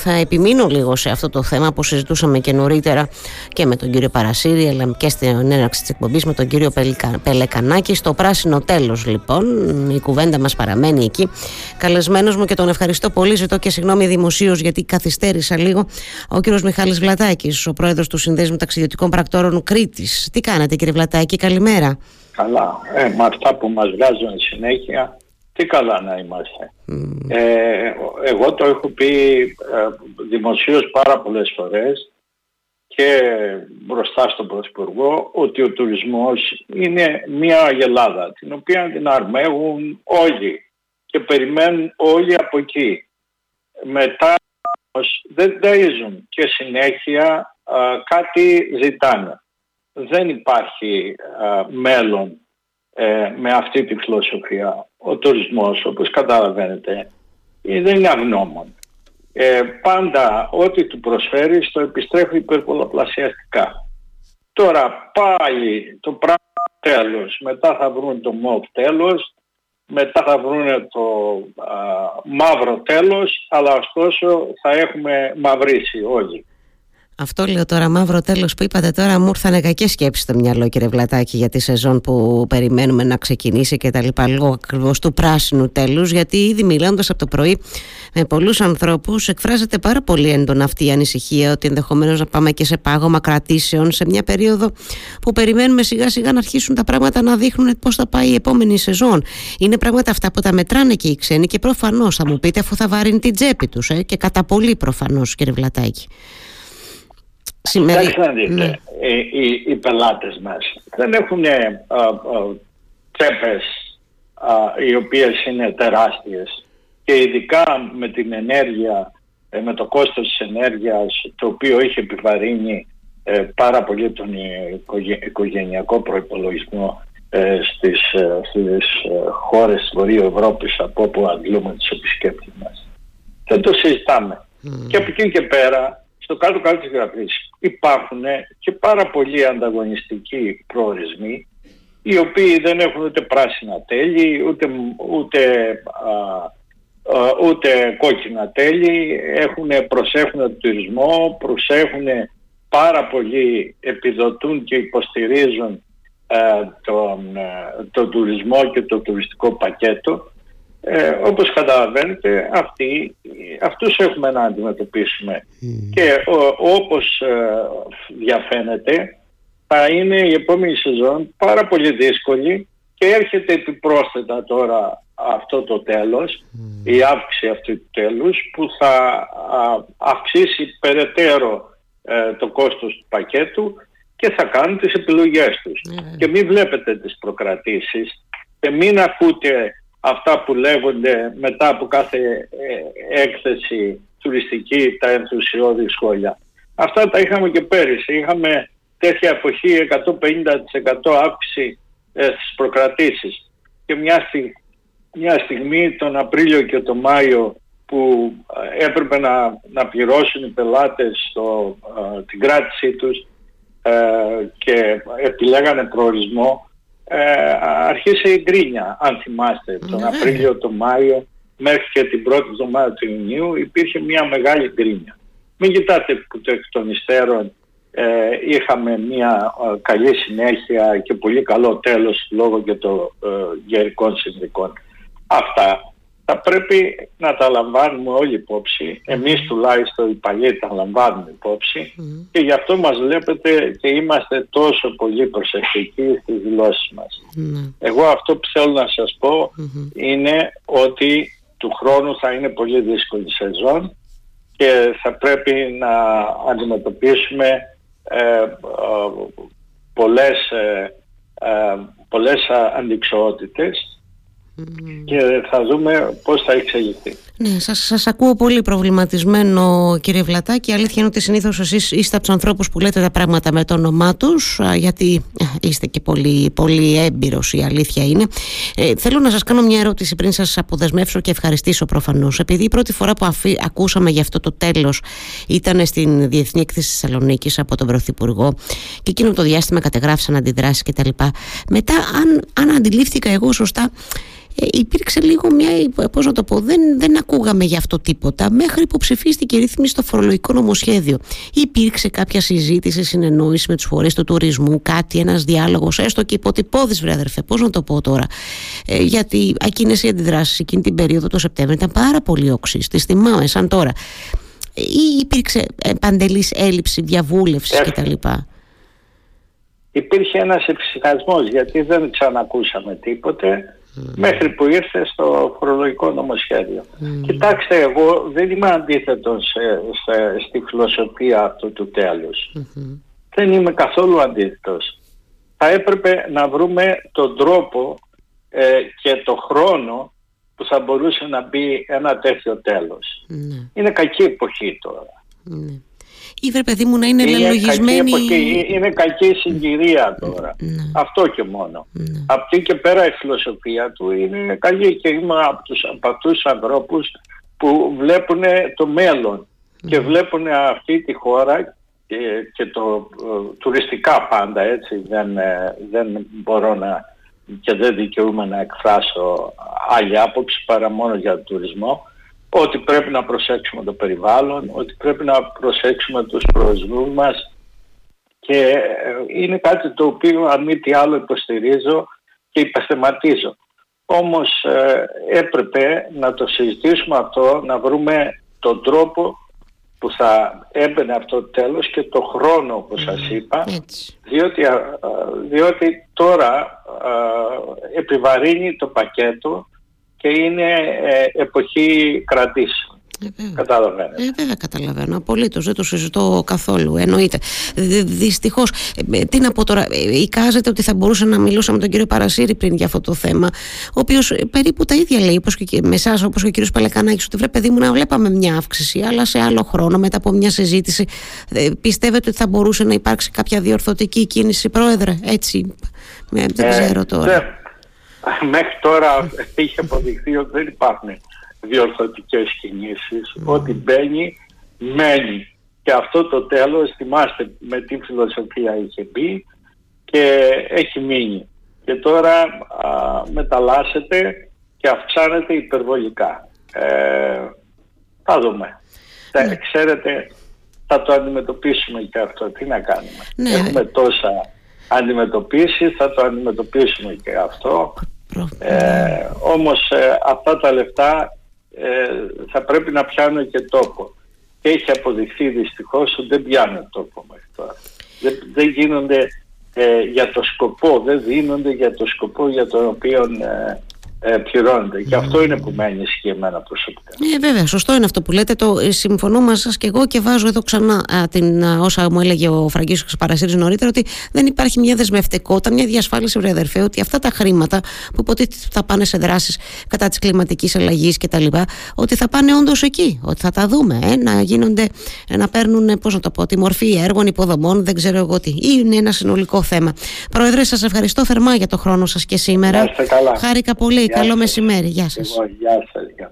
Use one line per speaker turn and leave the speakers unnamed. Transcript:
Θα επιμείνω λίγο σε αυτό το θέμα που συζητούσαμε και νωρίτερα και με τον κύριο Παρασύρη αλλά και στην έναρξη της εκπομπής με τον κύριο Πελεκανάκη. Στο πράσινο τέλος λοιπόν η κουβέντα μας παραμένει εκεί. Καλεσμένος μου και τον ευχαριστώ πολύ. Ζητώ και συγγνώμη δημοσίως γιατί καθυστέρησα λίγο. Ο κύριος Μιχάλης Βλατάκης ο πρόεδρος του Συνδέσμου Ταξιδιωτικών Πρακτόρων Κρήτης. Τι κάνετε κύριε Βλατάκη καλημέρα.
Καλά, ε, με αυτά που μας βγάζουν συνέχεια τι καλά να είμαστε. Ε, εγώ το έχω πει ε, δημοσίως πάρα πολλές φορές και μπροστά στον Πρωθυπουργό ότι ο τουρισμός είναι μια αγελάδα την οποία την αρμέγουν όλοι και περιμένουν όλοι από εκεί. Μετά δεν ταΐζουν και συνέχεια κάτι ζητάνε. Δεν υπάρχει μέλλον ε, με αυτή τη φιλοσοφία. Ο τουρισμός, όπως καταλαβαίνετε, δεν είναι αγνώμων. Ε, πάντα ό,τι του προσφέρεις το επιστρέφει υπερπολαπλασιαστικά. Τώρα πάλι το πράγμα τέλος, μετά θα βρουν το μοβ τέλος, μετά θα βρουν το μαύρο τέλος, αλλά ωστόσο θα έχουμε μαυρίσει όλοι.
Αυτό λέω τώρα, μαύρο τέλος που είπατε τώρα, μου ήρθαν κακές σκέψεις στο μυαλό, κύριε Βλατάκη, για τη σεζόν που περιμένουμε να ξεκινήσει και τα λοιπά, λόγω ακριβώς του πράσινου τέλους. Γιατί ήδη μιλώντας από το πρωί με πολλούς ανθρώπους, εκφράζεται πάρα πολύ έντονα αυτή η ανησυχία ότι ενδεχομένως να πάμε και σε πάγωμα κρατήσεων σε μια περίοδο που περιμένουμε σιγά σιγά να αρχίσουν τα πράγματα να δείχνουν πώς θα πάει η επόμενη σεζόν. Είναι πράγματα αυτά που τα μετράνε και οι ξένοι και προφανώς θα μου πείτε αφού θα βαρύνει την τσέπη τους, ε, και κατά πολύ προφανώς, κύριε Βλατάκη.
Κοιτάξτε να δείτε, ναι. οι, οι, οι, πελάτες μας δεν έχουν ε, τσέπες οι οποίες είναι τεράστιες και ειδικά με την ενέργεια, ε, με το κόστος της ενέργειας το οποίο είχε επιβαρύνει ε, πάρα πολύ τον οικογενειακό προϋπολογισμό ε, στις, στις χώρες της Βορείου Ευρώπης από όπου αντλούμε τους επισκέπτες μας. Δεν το συζητάμε. Και από εκεί και πέρα στο κάτω-κάτω της γραφής υπάρχουν και πάρα πολλοί ανταγωνιστικοί προορισμοί οι οποίοι δεν έχουν ούτε πράσινα τέλη, ούτε, ούτε, ούτε κόκκινα τέλη, έχουν, προσέχουν τον τουρισμό, προσέχουν πάρα πολύ, επιδοτούν και υποστηρίζουν ε, τον, ε, τον τουρισμό και το τουριστικό πακέτο. Ε, όπως καταλαβαίνετε αυτοί, αυτούς έχουμε να αντιμετωπίσουμε και όπως ε, διαφαίνεται θα είναι η επόμενη σεζόν πάρα πολύ δύσκολη και έρχεται επιπρόσθετα τώρα αυτό το τέλος, η αύξηση αυτού του τέλους που θα αυξήσει περαιτέρω ε, το κόστος του πακέτου και θα κάνουν τις επιλογές τους. Ναι. Και μην βλέπετε τις προκρατήσεις και μην ακούτε αυτά που λέγονται μετά από κάθε ε, έκθεση τουριστική, τα ενθουσιώδη σχόλια. Αυτά τα είχαμε και πέρυσι. Είχαμε τέτοια εποχή 150% αύξηση ε, στις προκρατήσεις. Και μια, στη, μια στιγμή τον Απρίλιο και τον Μάιο που ε, έπρεπε να, να πληρώσουν οι πελάτες το, την κράτησή τους και επιλέγανε προορισμό ε, αρχίσε η γκρίνια, αν θυμάστε, τον ναι. Απρίλιο, τον Μάιο, μέχρι και την πρώτη εβδομάδα του Ιουνίου υπήρχε μια μεγάλη γκρίνια. Μην κοιτάτε που το εκ των υστέρων ε, είχαμε μια ε, καλή συνέχεια και πολύ καλό τέλος λόγω και των ε, γερικών συνδικών. Αυτά θα πρέπει να τα λαμβάνουμε όλοι υπόψη. Εμείς τουλάχιστον οι παλιοί τα λαμβάνουμε υπόψη. Και γι' αυτό μας βλέπετε και είμαστε τόσο πολύ προσεκτικοί στις δηλώσεις μας. Εγώ αυτό που θέλω να σας πω είναι ότι του χρόνου θα είναι πολύ δύσκολη σεζόν και θα πρέπει να αντιμετωπίσουμε ε, ε, πολλές, ε, ε πολλές και θα δούμε πώς θα εξελιχθεί.
Ναι, σας, σας ακούω πολύ προβληματισμένο κύριε Βλατάκη. Αλήθεια είναι ότι συνήθως εσείς είστε από τους ανθρώπους που λέτε τα πράγματα με το όνομά τους γιατί είστε και πολύ, πολύ έμπειρος η αλήθεια είναι. Ε, θέλω να σας κάνω μια ερώτηση πριν σας αποδεσμεύσω και ευχαριστήσω προφανώς. Επειδή η πρώτη φορά που αφή, ακούσαμε για αυτό το τέλος ήταν στην Διεθνή Έκθεση Θεσσαλονίκης από τον Πρωθυπουργό και εκείνο το διάστημα κατεγράφησαν αντιδράσεις κτλ. Μετά αν, αν αντιλήφθηκα εγώ σωστά ε, υπήρξε λίγο μια, πώς να το πω, δεν, δεν ακούγαμε γι' αυτό τίποτα μέχρι που ψηφίστηκε η ρύθμιση στο φορολογικό νομοσχέδιο. Υπήρξε κάποια συζήτηση, συνεννόηση με τους φορείς του τουρισμού, κάτι, ένας διάλογος, έστω και υποτυπώδης βρε αδερφέ, πώς να το πω τώρα. Ε, γιατί εκείνες οι αντιδράσεις εκείνη την περίοδο το Σεπτέμβριο ήταν πάρα πολύ οξύς, τις θυμάμαι σαν τώρα. Ή υπήρξε παντελής έλλειψη διαβούλευσης κτλ
υπήρχε ένας ευσυχασμός γιατί δεν ξανακούσαμε τίποτε μέχρι που ήρθε στο φορολογικό νομοσχέδιο. Κοιτάξτε, εγώ δεν είμαι αντίθετος στη φιλοσοφία αυτού του τελους Δεν είμαι καθόλου αντίθετος. Θα έπρεπε να βρούμε τον τρόπο ε, και το χρόνο που θα μπορούσε να μπει ένα τέτοιο ναι. Είναι κακή εποχή τώρα. Ναι
ή βρε παιδί μου να είναι, είναι λογισμένη...
είναι κακή συγκυρία τώρα. Ναι. Αυτό και μόνο. Ναι. Από εκεί και πέρα η φιλοσοφία του είναι καλή και είμαι από, τους, από αυτούς τους ανθρώπους που βλέπουν το μέλλον και βλέπουν αυτή τη χώρα και, και το ε, τουριστικά πάντα έτσι δεν, ε, δεν μπορώ να και δεν δικαιούμαι να εκφράσω άλλη άποψη παρά μόνο για τον τουρισμό ότι πρέπει να προσέξουμε το περιβάλλον, ότι πρέπει να προσέξουμε τους προορισμούς μας και ε, είναι κάτι το οποίο αν μη τι άλλο υποστηρίζω και υπεσθεματίζω. Όμως ε, έπρεπε να το συζητήσουμε αυτό, να βρούμε τον τρόπο που θα έμπαινε αυτό το τέλος και το χρόνο όπως σας είπα διότι, διότι τώρα επιβαρύνει το πακέτο και είναι ε, εποχή κρατήσεων. Ε, Καταλαβαίνετε.
Ε, βέβαια καταλαβαίνω. Απολύτως. Δεν το συζητώ καθόλου. Εννοείται. Δυστυχώς. Ε, τι να πω τώρα. Ε, εικάζεται ότι θα μπορούσα να μιλούσα με τον κύριο Παρασύρη πριν για αυτό το θέμα. Ο οποίος περίπου τα ίδια λέει. Όπως και με εσάς, όπως και ο κύριος Παλεκανάκη. Ότι βρε, παιδί μου, να βλέπαμε μια αύξηση. Αλλά σε άλλο χρόνο, μετά από μια συζήτηση, πιστεύετε ότι θα μπορούσε να υπάρξει κάποια διορθωτική κίνηση, Πρόεδρε. Έτσι. Δεν ξέρω τώρα
μέχρι τώρα έχει αποδειχθεί ότι δεν υπάρχουν διορθωτικές κινήσεις. Ό,τι μπαίνει, μένει. Και αυτό το τέλος, θυμάστε με τι φιλοσοφία είχε μπει και έχει μείνει. Και τώρα α, μεταλλάσσεται και αυξάνεται υπερβολικά. Ε, θα δούμε. Ναι. ξέρετε, θα το αντιμετωπίσουμε και αυτό. Τι να κάνουμε. Ναι. Έχουμε τόσα αντιμετωπίσει, θα το αντιμετωπίσουμε και αυτό. Ε, όμως ε, αυτά τα λεφτά ε, θα πρέπει να πιάνουν και τόπο. Και έχει αποδειχθεί δυστυχώς ότι δεν πιάνουν τόπο μέχρι τώρα. Δεν, δεν γίνονται ε, για το σκοπό, δεν δίνονται για το σκοπό για τον οποίο ε, πληρώνεται. Και αυτό είναι που μένει ισχύει εμένα προσωπικά.
Ε, βέβαια, σωστό είναι αυτό που λέτε. Το ε, συμφωνώ μαζί σας και εγώ και βάζω εδώ ξανά α, την, α, όσα μου έλεγε ο Φραγκίσκο Παρασύρη νωρίτερα, ότι δεν υπάρχει μια δεσμευτικότητα, μια διασφάλιση, βρε αδερφέ, ότι αυτά τα χρήματα που υποτίθεται θα πάνε σε δράσεις κατά της κλιματικής αλλαγής κτλ., ότι θα πάνε όντως εκεί, ότι θα τα δούμε, ε, να γίνονται, να παίρνουν, πώς να το πω, τη μορφή έργων, υποδομών, δεν ξέρω εγώ τι. Είναι ένα συνολικό θέμα. Πρόεδρε, σας ευχαριστώ θερμά για το χρόνο σας και σήμερα.
Χάρηκα
πολύ. Καλό μεσημέρι. Γεια σας.
Γεια σας.